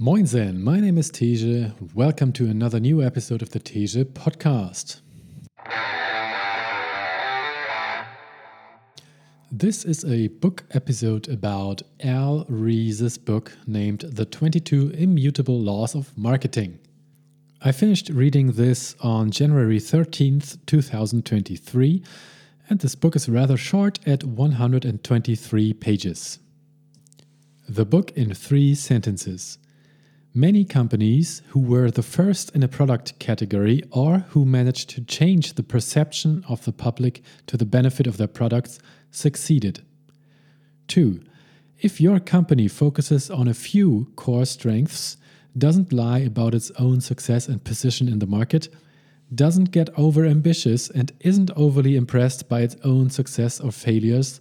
Moinsen, my name is Teje. Welcome to another new episode of the Teje podcast. This is a book episode about Al Ries's book named The 22 Immutable Laws of Marketing. I finished reading this on January 13th, 2023, and this book is rather short at 123 pages. The book in three sentences. Many companies who were the first in a product category or who managed to change the perception of the public to the benefit of their products succeeded. 2. If your company focuses on a few core strengths, doesn't lie about its own success and position in the market, doesn't get over ambitious, and isn't overly impressed by its own success or failures,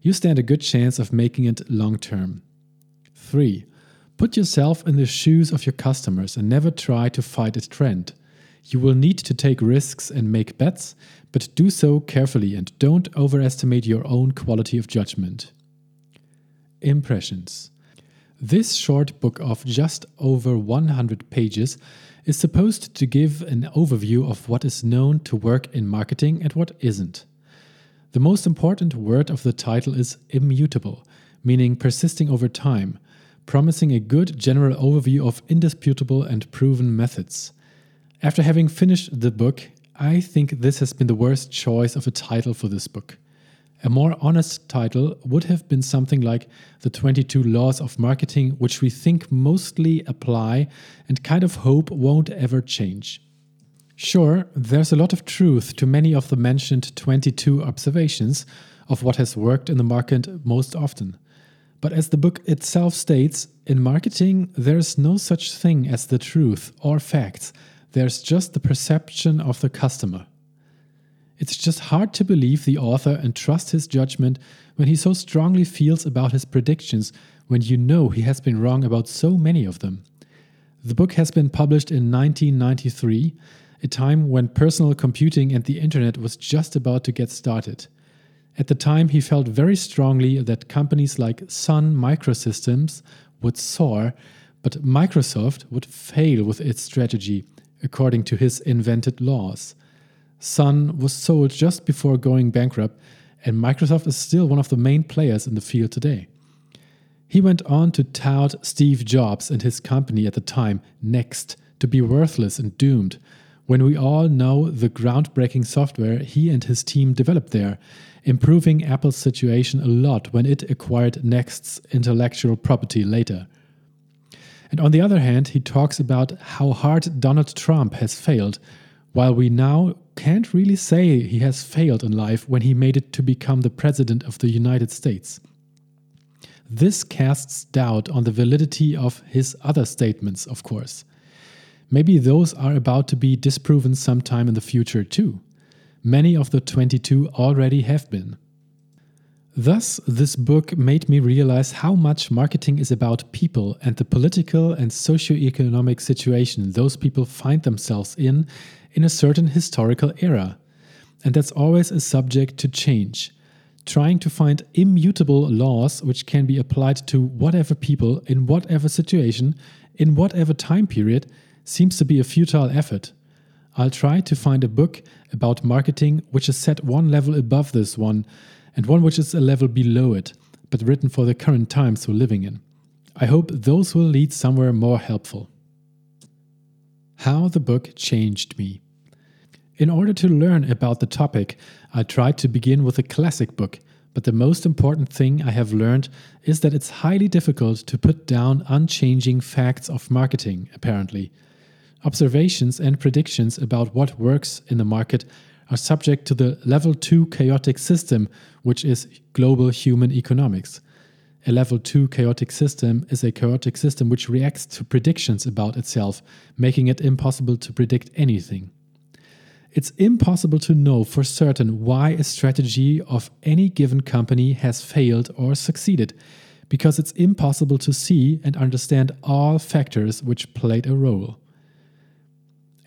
you stand a good chance of making it long term. 3 Put yourself in the shoes of your customers and never try to fight a trend. You will need to take risks and make bets, but do so carefully and don't overestimate your own quality of judgment. Impressions This short book of just over 100 pages is supposed to give an overview of what is known to work in marketing and what isn't. The most important word of the title is immutable, meaning persisting over time promising a good general overview of indisputable and proven methods. After having finished the book, I think this has been the worst choice of a title for this book. A more honest title would have been something like The 22 Laws of Marketing, which we think mostly apply and kind of hope won't ever change. Sure, there's a lot of truth to many of the mentioned 22 observations of what has worked in the market most often. But as the book itself states, in marketing, there's no such thing as the truth or facts, there's just the perception of the customer. It's just hard to believe the author and trust his judgment when he so strongly feels about his predictions when you know he has been wrong about so many of them. The book has been published in 1993, a time when personal computing and the internet was just about to get started. At the time, he felt very strongly that companies like Sun Microsystems would soar, but Microsoft would fail with its strategy, according to his invented laws. Sun was sold just before going bankrupt, and Microsoft is still one of the main players in the field today. He went on to tout Steve Jobs and his company at the time, Next, to be worthless and doomed, when we all know the groundbreaking software he and his team developed there improving Apple's situation a lot when it acquired Next's intellectual property later. And on the other hand, he talks about how hard Donald Trump has failed, while we now can't really say he has failed in life when he made it to become the President of the United States. This casts doubt on the validity of his other statements, of course. Maybe those are about to be disproven sometime in the future, too. Many of the 22 already have been. Thus, this book made me realize how much marketing is about people and the political and socio-economic situation those people find themselves in in a certain historical era. And that's always a subject to change. Trying to find immutable laws which can be applied to whatever people, in whatever situation, in whatever time period, seems to be a futile effort. I'll try to find a book about marketing which is set one level above this one and one which is a level below it, but written for the current times we're living in. I hope those will lead somewhere more helpful. How the book changed me. In order to learn about the topic, I tried to begin with a classic book, but the most important thing I have learned is that it's highly difficult to put down unchanging facts of marketing, apparently. Observations and predictions about what works in the market are subject to the level 2 chaotic system, which is global human economics. A level 2 chaotic system is a chaotic system which reacts to predictions about itself, making it impossible to predict anything. It's impossible to know for certain why a strategy of any given company has failed or succeeded, because it's impossible to see and understand all factors which played a role.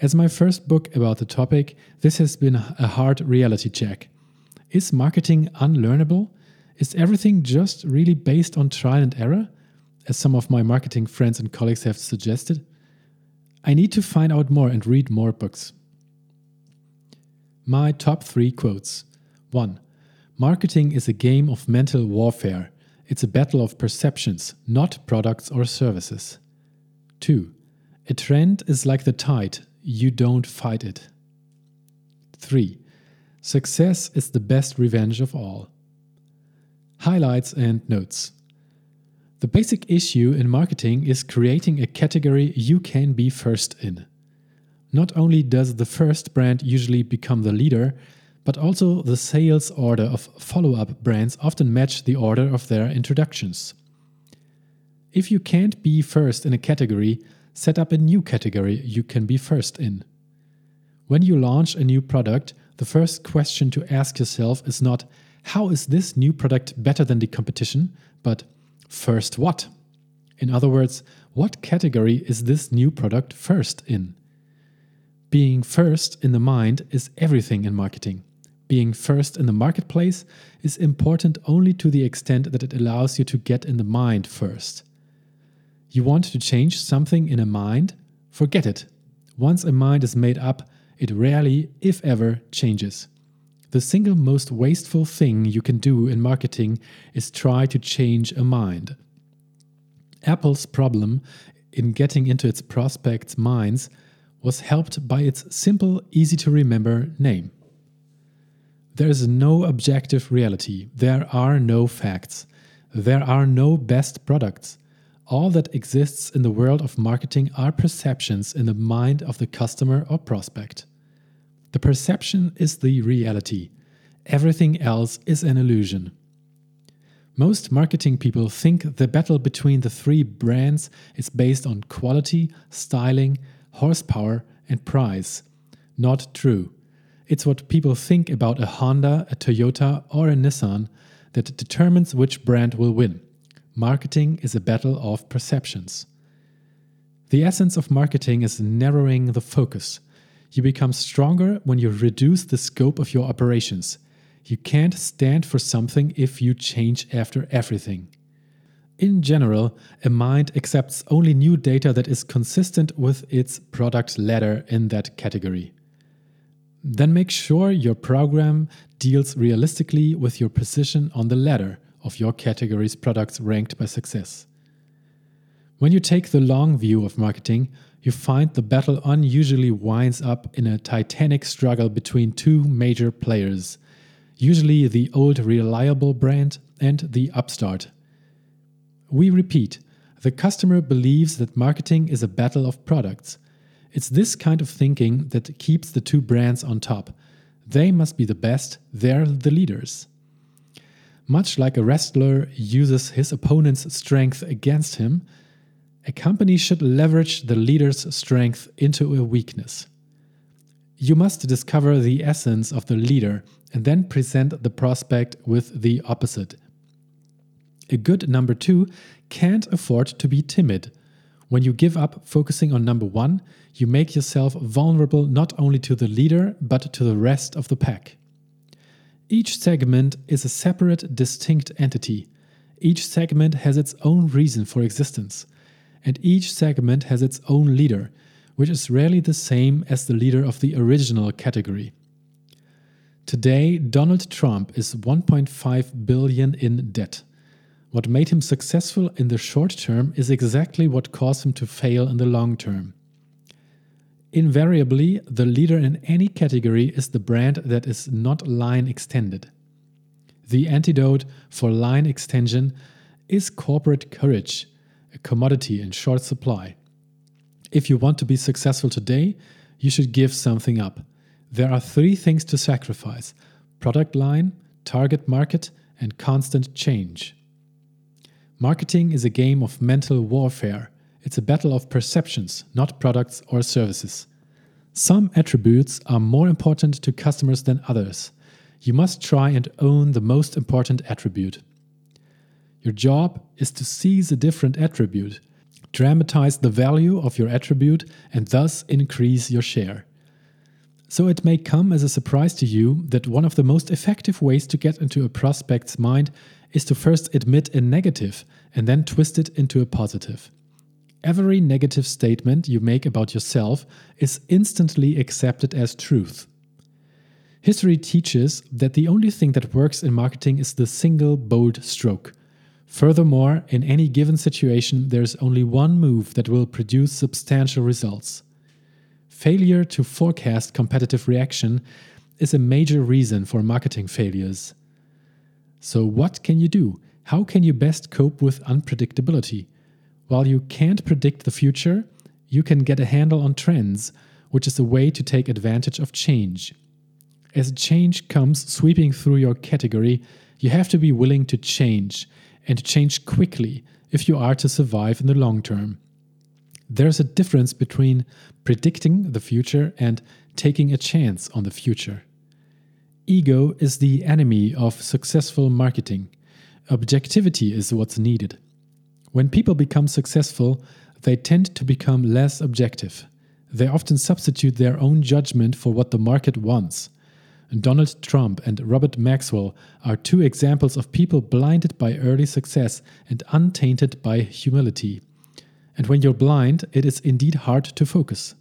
As my first book about the topic, this has been a hard reality check. Is marketing unlearnable? Is everything just really based on trial and error? as some of my marketing friends and colleagues have suggested? I need to find out more and read more books. My top three quotes 1. Marketing is a game of mental warfare. It's a battle of perceptions, not products or services. 2. A trend is like the tide, you don't fight it. 3. Success is the best revenge of all. Highlights and notes. The basic issue in marketing is creating a category you can be first in. Not only does the first brand usually become the leader, but also the sales order of follow up brands often match the order of their introductions. If you can't be first in a category, set up a new category you can be first in. When you launch a new product, the first question to ask yourself is not, how is this new product better than the competition, but first what? In other words, what category is this new product first in? Being first in the mind is everything in marketing. Being first in the marketplace is important only to the extent that it allows you to get in the mind first. You want to change something in a mind? Forget it. Once a mind is made up, it rarely, if ever, changes. The single most wasteful thing you can do in marketing is try to change a mind. Apple's problem in getting into its prospects' minds was helped by its simple, easy to remember name. There is no objective reality, there are no facts, there are no best products. All that exists in the world of marketing are perceptions in the mind of the customer or prospect. The perception is the reality, everything else is an illusion. Most marketing people think the battle between the three brands is based on quality, styling, horsepower, and price. Not true. It's what people think about a Honda, a Toyota, or a Nissan that determines which brand will win. Marketing is a battle of perceptions. The essence of marketing is narrowing the focus. You become stronger when you reduce the scope of your operations. You can't stand for something if you change after everything. In general, a mind accepts only new data that is consistent with its product ladder in that category. Then make sure your program deals realistically with your position on the ladder of your category's products ranked by success. When you take the long view of marketing, you find the battle unusually winds up in a titanic struggle between two major players, usually the old reliable brand and the upstart. We repeat, the customer believes that marketing is a battle of products it's this kind of thinking that keeps the two brands on top. They must be the best, they're the leaders. Much like a wrestler uses his opponent's strength against him, a company should leverage the leader's strength into a weakness. You must discover the essence of the leader and then present the prospect with the opposite. A good number two can't afford to be timid. When you give up focusing on number one, you make yourself vulnerable not only to the leader, but to the rest of the pack. Each segment is a separate, distinct entity. Each segment has its own reason for existence. And each segment has its own leader, which is rarely the same as the leader of the original category. Today, Donald Trump is 1.5 billion in debt. What made him successful in the short term is exactly what caused him to fail in the long term. Invariably, the leader in any category is the brand that is not line extended. The antidote for line extension is corporate courage, a commodity in short supply. If you want to be successful today, you should give something up. There are three things to sacrifice product line, target market, and constant change. Marketing is a game of mental warfare. It's a battle of perceptions, not products or services. Some attributes are more important to customers than others. You must try and own the most important attribute. Your job is to seize a different attribute, dramatize the value of your attribute, and thus increase your share. So it may come as a surprise to you that one of the most effective ways to get into a prospect's mind is to first admit a negative and then twist it into a positive. Every negative statement you make about yourself is instantly accepted as truth. History teaches that the only thing that works in marketing is the single bold stroke. Furthermore, in any given situation, there's only one move that will produce substantial results. Failure to forecast competitive reaction is a major reason for marketing failures. So, what can you do? How can you best cope with unpredictability? While you can't predict the future, you can get a handle on trends, which is a way to take advantage of change. As change comes sweeping through your category, you have to be willing to change and to change quickly if you are to survive in the long term. There's a difference between predicting the future and taking a chance on the future. Ego is the enemy of successful marketing. Objectivity is what's needed. When people become successful, they tend to become less objective. They often substitute their own judgment for what the market wants. Donald Trump and Robert Maxwell are two examples of people blinded by early success and untainted by humility. And when you're blind, it is indeed hard to focus.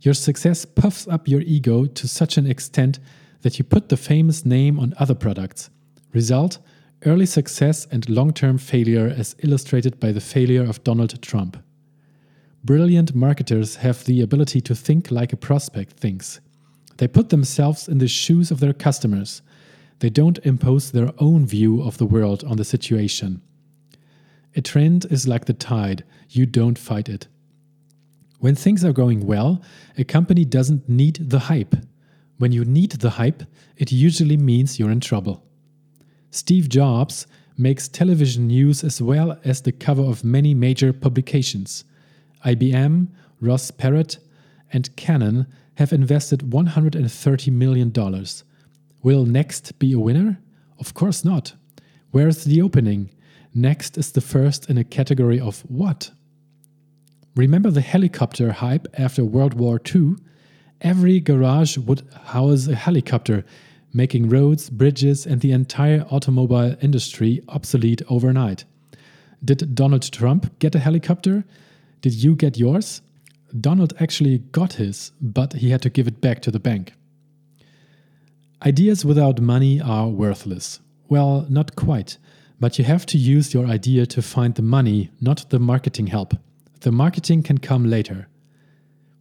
Your success puffs up your ego to such an extent that you put the famous name on other products. Result early success and long term failure, as illustrated by the failure of Donald Trump. Brilliant marketers have the ability to think like a prospect thinks. They put themselves in the shoes of their customers. They don't impose their own view of the world on the situation. A trend is like the tide, you don't fight it. When things are going well, a company doesn't need the hype. When you need the hype, it usually means you're in trouble. Steve Jobs makes television news as well as the cover of many major publications. IBM, Ross Perot, and Canon have invested $130 million. Will Next be a winner? Of course not. Where's the opening? Next is the first in a category of what? Remember the helicopter hype after World War II? Every garage would house a helicopter, making roads, bridges, and the entire automobile industry obsolete overnight. Did Donald Trump get a helicopter? Did you get yours? Donald actually got his, but he had to give it back to the bank. Ideas without money are worthless. Well, not quite. But you have to use your idea to find the money, not the marketing help. The marketing can come later.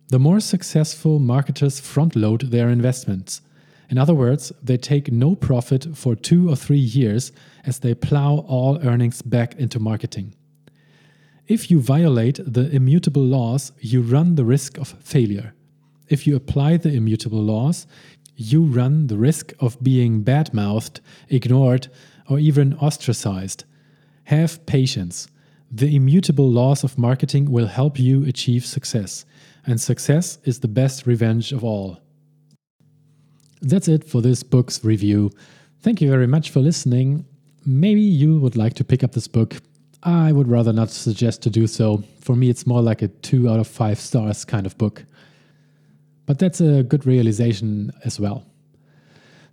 The more successful marketers front load their investments. In other words, they take no profit for two or three years as they plow all earnings back into marketing. If you violate the immutable laws, you run the risk of failure. If you apply the immutable laws, you run the risk of being bad mouthed, ignored, or even ostracized. Have patience. The immutable laws of marketing will help you achieve success, and success is the best revenge of all. That's it for this book's review. Thank you very much for listening. Maybe you would like to pick up this book. I would rather not suggest to do so. For me, it's more like a 2 out of 5 stars kind of book. But that's a good realization as well.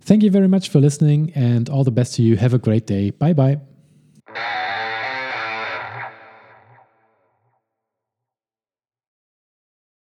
Thank you very much for listening and all the best to you. Have a great day. Bye bye.